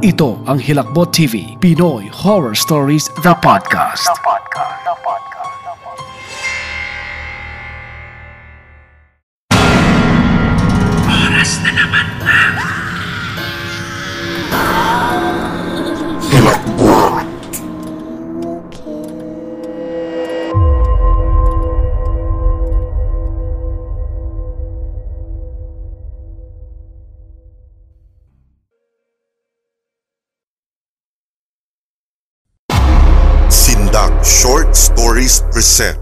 Ito ang Hilakbot TV, Pinoy Horror Stories, The Podcast. Oras Short Stories present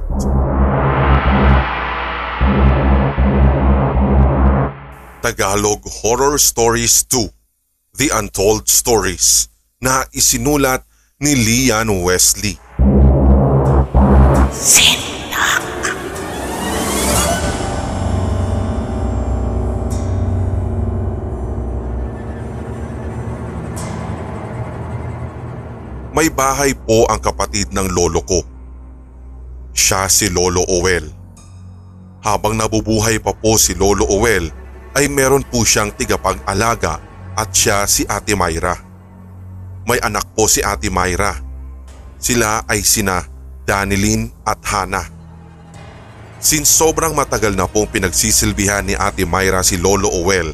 Tagalog Horror Stories 2 The Untold Stories na isinulat ni Lian Wesley. Sinak. May bahay po ang kapatid ng lolo ko. Siya si Lolo Owel. Habang nabubuhay pa po si Lolo Owel ay meron po siyang tigapag-alaga at siya si Ate Mayra. May anak po si Ate Mayra. Sila ay sina Danilin at Hana. Since sobrang matagal na pong pinagsisilbihan ni Ate Mayra si Lolo Owel,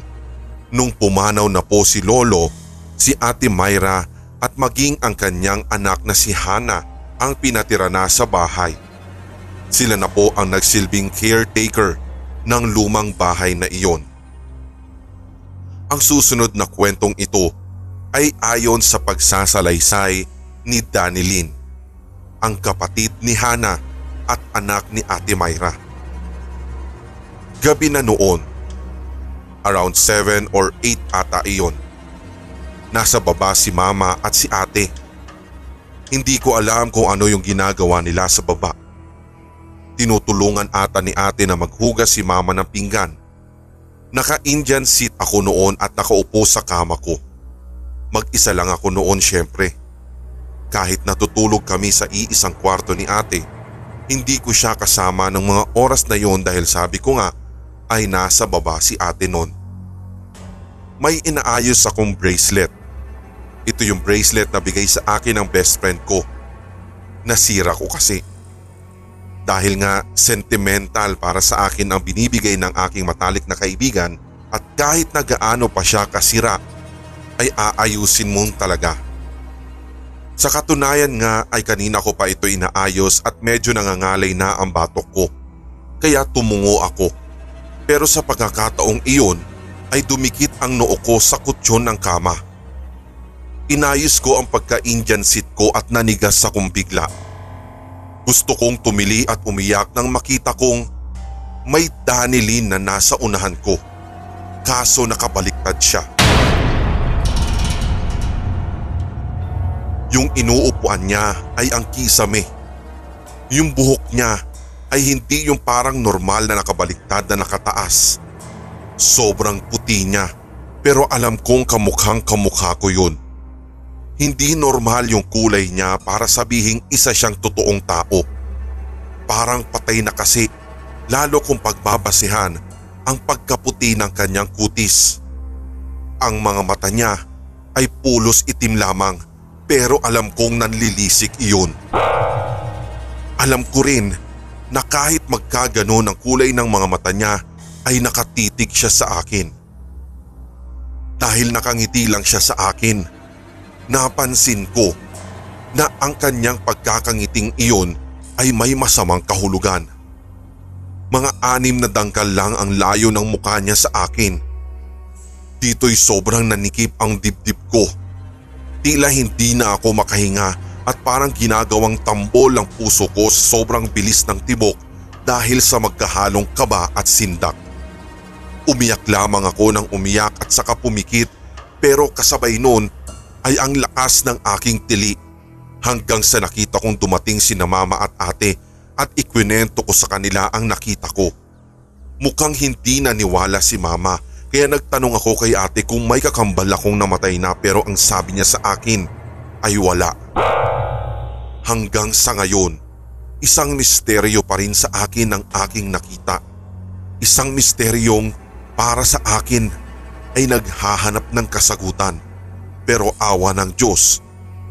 nung pumanaw na po si Lolo, si Ate Mayra at maging ang kanyang anak na si Hana ang pinatira na sa bahay. Sila na po ang nagsilbing caretaker ng lumang bahay na iyon. Ang susunod na kwentong ito ay ayon sa pagsasalaysay ni Danilin, ang kapatid ni Hana at anak ni Ate Mayra. Gabi na noon, around 7 or 8 ata iyon, Nasa baba si mama at si ate. Hindi ko alam kung ano yung ginagawa nila sa baba. Tinutulungan ata ni ate na maghugas si mama ng pinggan. Naka-Indian seat ako noon at nakaupo sa kama ko. Mag-isa lang ako noon syempre. Kahit natutulog kami sa iisang kwarto ni ate, hindi ko siya kasama ng mga oras na yon dahil sabi ko nga ay nasa baba si ate noon. May inaayos akong bracelet ito yung bracelet na bigay sa akin ng best friend ko. Nasira ko kasi. Dahil nga sentimental para sa akin ang binibigay ng aking matalik na kaibigan at kahit na gaano pa siya kasira ay aayusin mong talaga. Sa katunayan nga ay kanina ko pa ito inaayos at medyo nangangalay na ang batok ko. Kaya tumungo ako. Pero sa pagkakataong iyon ay dumikit ang noo ko sa kutsyon ng kama. Inayos ko ang pagka-Indian seat ko at nanigas akong bigla. Gusto kong tumili at umiyak nang makita kong may Danilin na nasa unahan ko. Kaso nakabaliktad siya. Yung inuupuan niya ay ang kisame. Yung buhok niya ay hindi yung parang normal na nakabaliktad na nakataas. Sobrang puti niya pero alam kong kamukhang kamukha ko yun. Hindi normal yung kulay niya para sabihing isa siyang totoong tao. Parang patay na kasi lalo kung pagbabasihan ang pagkaputi ng kanyang kutis. Ang mga mata niya ay pulos itim lamang pero alam kong nanlilisik iyon. Alam ko rin na kahit magkaganon ang kulay ng mga mata niya ay nakatitig siya sa akin. Dahil nakangiti lang siya sa akin napansin ko na ang kanyang pagkakangiting iyon ay may masamang kahulugan. Mga anim na dangkal lang ang layo ng mukha niya sa akin. Dito'y sobrang nanikip ang dibdib ko. Tila hindi na ako makahinga at parang ginagawang tambol ang puso ko sa sobrang bilis ng tibok dahil sa magkahalong kaba at sindak. Umiyak lamang ako ng umiyak at saka pumikit pero kasabay noon ay ang lakas ng aking tili hanggang sa nakita kong dumating si na mama at ate at ikwinento ko sa kanila ang nakita ko. Mukhang hindi naniwala si mama kaya nagtanong ako kay ate kung may kakambal akong namatay na pero ang sabi niya sa akin ay wala. Hanggang sa ngayon, isang misteryo pa rin sa akin ang aking nakita. Isang misteryong para sa akin ay naghahanap ng kasagutan. Pero awa ng Diyos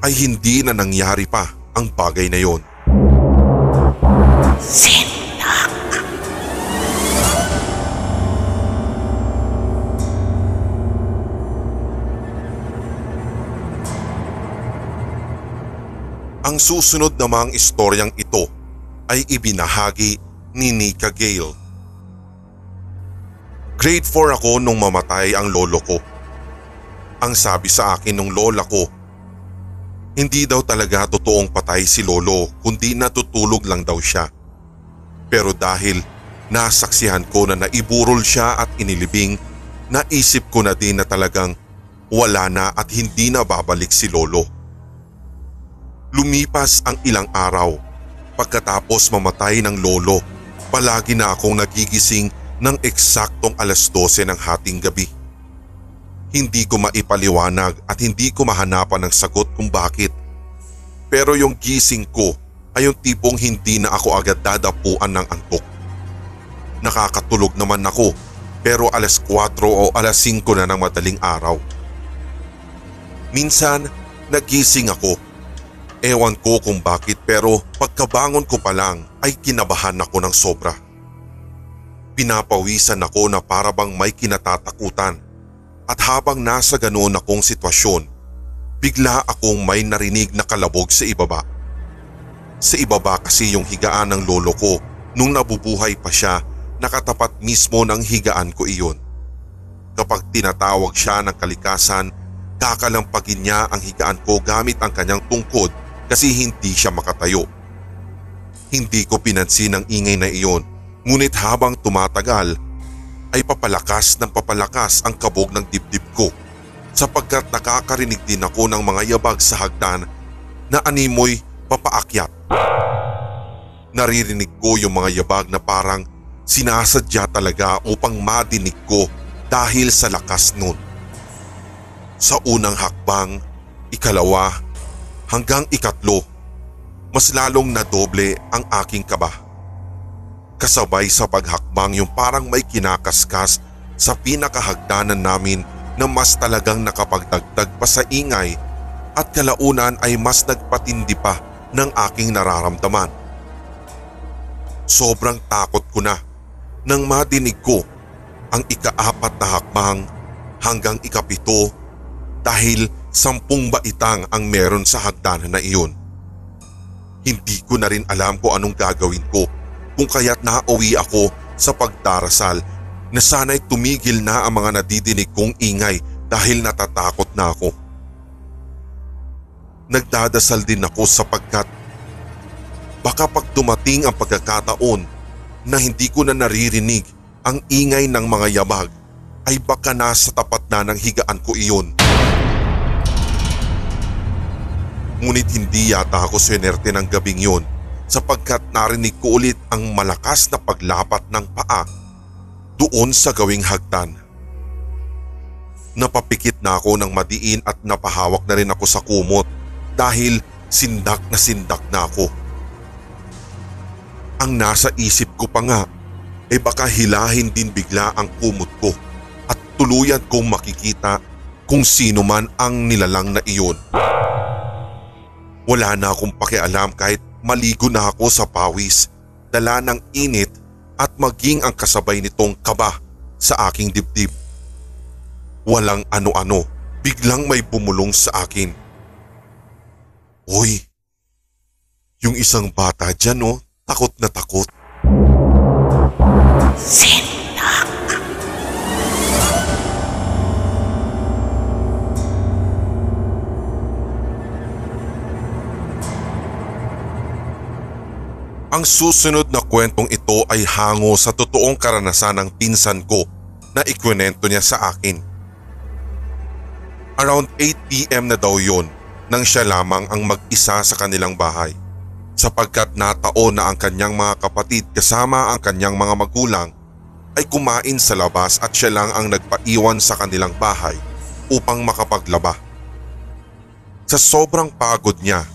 ay hindi na nangyari pa ang bagay na yon. Sindak. Ang susunod namang istoryang ito ay ibinahagi ni Nika Gale. Grade 4 ako nung mamatay ang lolo ko. Ang sabi sa akin ng lola ko, hindi daw talaga totoong patay si lolo kundi natutulog lang daw siya. Pero dahil nasaksihan ko na naiburol siya at inilibing, naisip ko na din na talagang wala na at hindi na babalik si lolo. Lumipas ang ilang araw. Pagkatapos mamatay ng lolo, palagi na akong nagigising ng eksaktong alas 12 ng hating gabi. Hindi ko maipaliwanag at hindi ko mahanapan ng sagot kung bakit. Pero yung gising ko ay yung tipong hindi na ako agad dadapuan ng antok. Nakakatulog naman ako pero alas 4 o alas 5 na ng madaling araw. Minsan, nagising ako Ewan ko kung bakit pero pagkabangon ko pa lang ay kinabahan ako ng sobra. Pinapawisan ako na parabang may kinatatakutan at habang nasa ganoon akong sitwasyon, bigla akong may narinig na kalabog sa ibaba. Sa ibaba kasi yung higaan ng lolo ko nung nabubuhay pa siya nakatapat mismo ng higaan ko iyon. Kapag tinatawag siya ng kalikasan, kakalampagin niya ang higaan ko gamit ang kanyang tungkod kasi hindi siya makatayo. Hindi ko pinansin ang ingay na iyon ngunit habang tumatagal ay papalakas ng papalakas ang kabog ng dibdib ko sapagkat nakakarinig din ako ng mga yabag sa hagdan na animoy papaakyat. Naririnig ko yung mga yabag na parang sinasadya talaga upang madinig ko dahil sa lakas nun. Sa unang hakbang, ikalawa hanggang ikatlo, mas lalong nadoble ang aking kaba. Kasabay sa paghakbang yung parang may kinakaskas sa pinakahagdanan namin na mas talagang nakapagdagdag pa sa ingay at kalaunan ay mas nagpatindi pa ng aking nararamdaman. Sobrang takot ko na nang madinig ko ang ikaapat na hakbang hanggang ikapito dahil sampung baitang ang meron sa hagdanan na iyon. Hindi ko na rin alam kung anong gagawin ko kung kaya't nauwi ako sa pagdarasal na sana'y tumigil na ang mga nadidinig kong ingay dahil natatakot na ako. Nagdadasal din ako sapagkat baka pag dumating ang pagkakataon na hindi ko na naririnig ang ingay ng mga yabag ay baka nasa tapat na ng higaan ko iyon. Ngunit hindi yata ako swinerte ng gabing yun sapagkat narinig ko ulit ang malakas na paglapat ng paa doon sa gawing hagdan. Napapikit na ako ng madiin at napahawak na rin ako sa kumot dahil sindak na sindak na ako. Ang nasa isip ko pa nga ay baka hilahin din bigla ang kumot ko at tuluyan kong makikita kung sino man ang nilalang na iyon. Wala na akong pakialam kahit maligo na ako sa pawis, dala ng init at maging ang kasabay nitong kaba sa aking dibdib. Walang ano-ano, biglang may bumulong sa akin. Uy, yung isang bata dyan oh, takot na takot. Sindak. Ang susunod na kwentong ito ay hango sa totoong karanasan ng pinsan ko na ikwento niya sa akin. Around 8pm na daw yon nang siya lamang ang mag-isa sa kanilang bahay sapagkat nataon na ang kanyang mga kapatid kasama ang kanyang mga magulang ay kumain sa labas at siya lang ang nagpaiwan sa kanilang bahay upang makapaglaba. Sa sobrang pagod niya,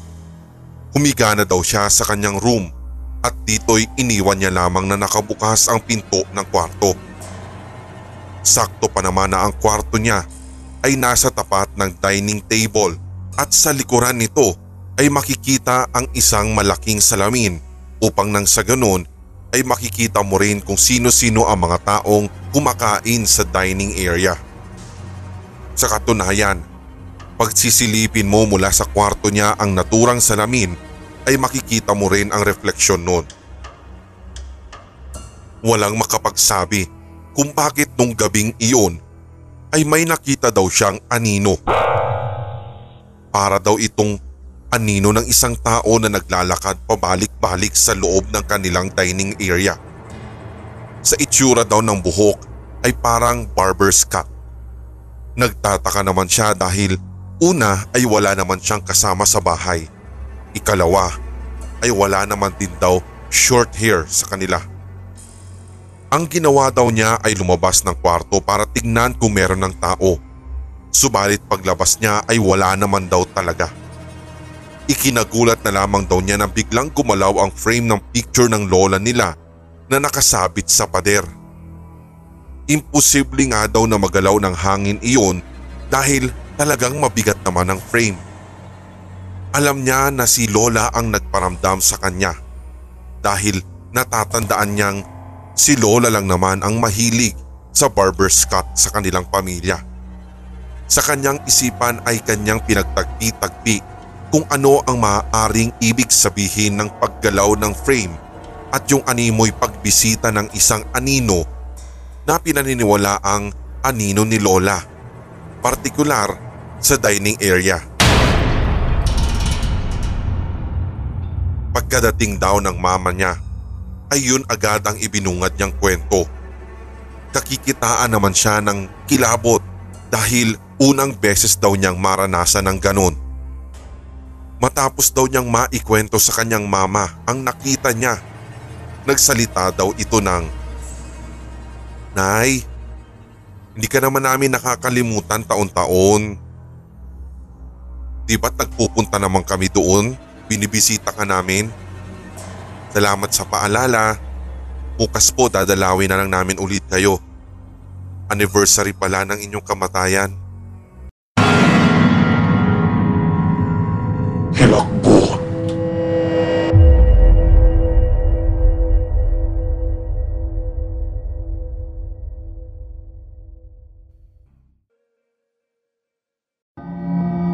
humiga na daw siya sa kanyang room at dito'y iniwan niya lamang na nakabukas ang pinto ng kwarto. Sakto pa naman na ang kwarto niya ay nasa tapat ng dining table at sa likuran nito ay makikita ang isang malaking salamin upang nang sa ganun ay makikita mo rin kung sino-sino ang mga taong kumakain sa dining area. Sa katunayan, pag sisilipin mo mula sa kwarto niya ang naturang salamin ay makikita mo rin ang refleksyon nun. Walang makapagsabi kung bakit nung gabing iyon ay may nakita daw siyang anino. Para daw itong anino ng isang tao na naglalakad pabalik-balik sa loob ng kanilang dining area. Sa itsura daw ng buhok ay parang barber's cut. Nagtataka naman siya dahil una ay wala naman siyang kasama sa bahay. Ikalawa ay wala naman din daw short hair sa kanila. Ang ginawa daw niya ay lumabas ng kwarto para tignan kung meron ng tao. Subalit paglabas niya ay wala naman daw talaga. Ikinagulat na lamang daw niya na biglang gumalaw ang frame ng picture ng lola nila na nakasabit sa pader. Imposible nga daw na magalaw ng hangin iyon dahil talagang mabigat naman ang frame. Alam niya na si Lola ang nagparamdam sa kanya dahil natatandaan niyang si Lola lang naman ang mahilig sa barber's cut sa kanilang pamilya. Sa kanyang isipan ay kanyang pinagtagpi-tagpi kung ano ang maaaring ibig sabihin ng paggalaw ng frame at yung animoy pagbisita ng isang anino na pinaniniwala ang anino ni Lola, partikular sa dining area. Pagkadating daw ng mama niya, ay yun agad ang ibinungad niyang kwento. Kakikitaan naman siya ng kilabot dahil unang beses daw niyang maranasan ng ganon. Matapos daw niyang maikwento sa kanyang mama ang nakita niya. Nagsalita daw ito ng, Nay, hindi ka naman namin nakakalimutan taon-taon. Di ba't nagpupunta naman kami doon? Binibisita ka namin? Salamat sa paalala. Bukas po dadalawin na lang namin ulit kayo. Anniversary pala ng inyong kamatayan. Hilakbot.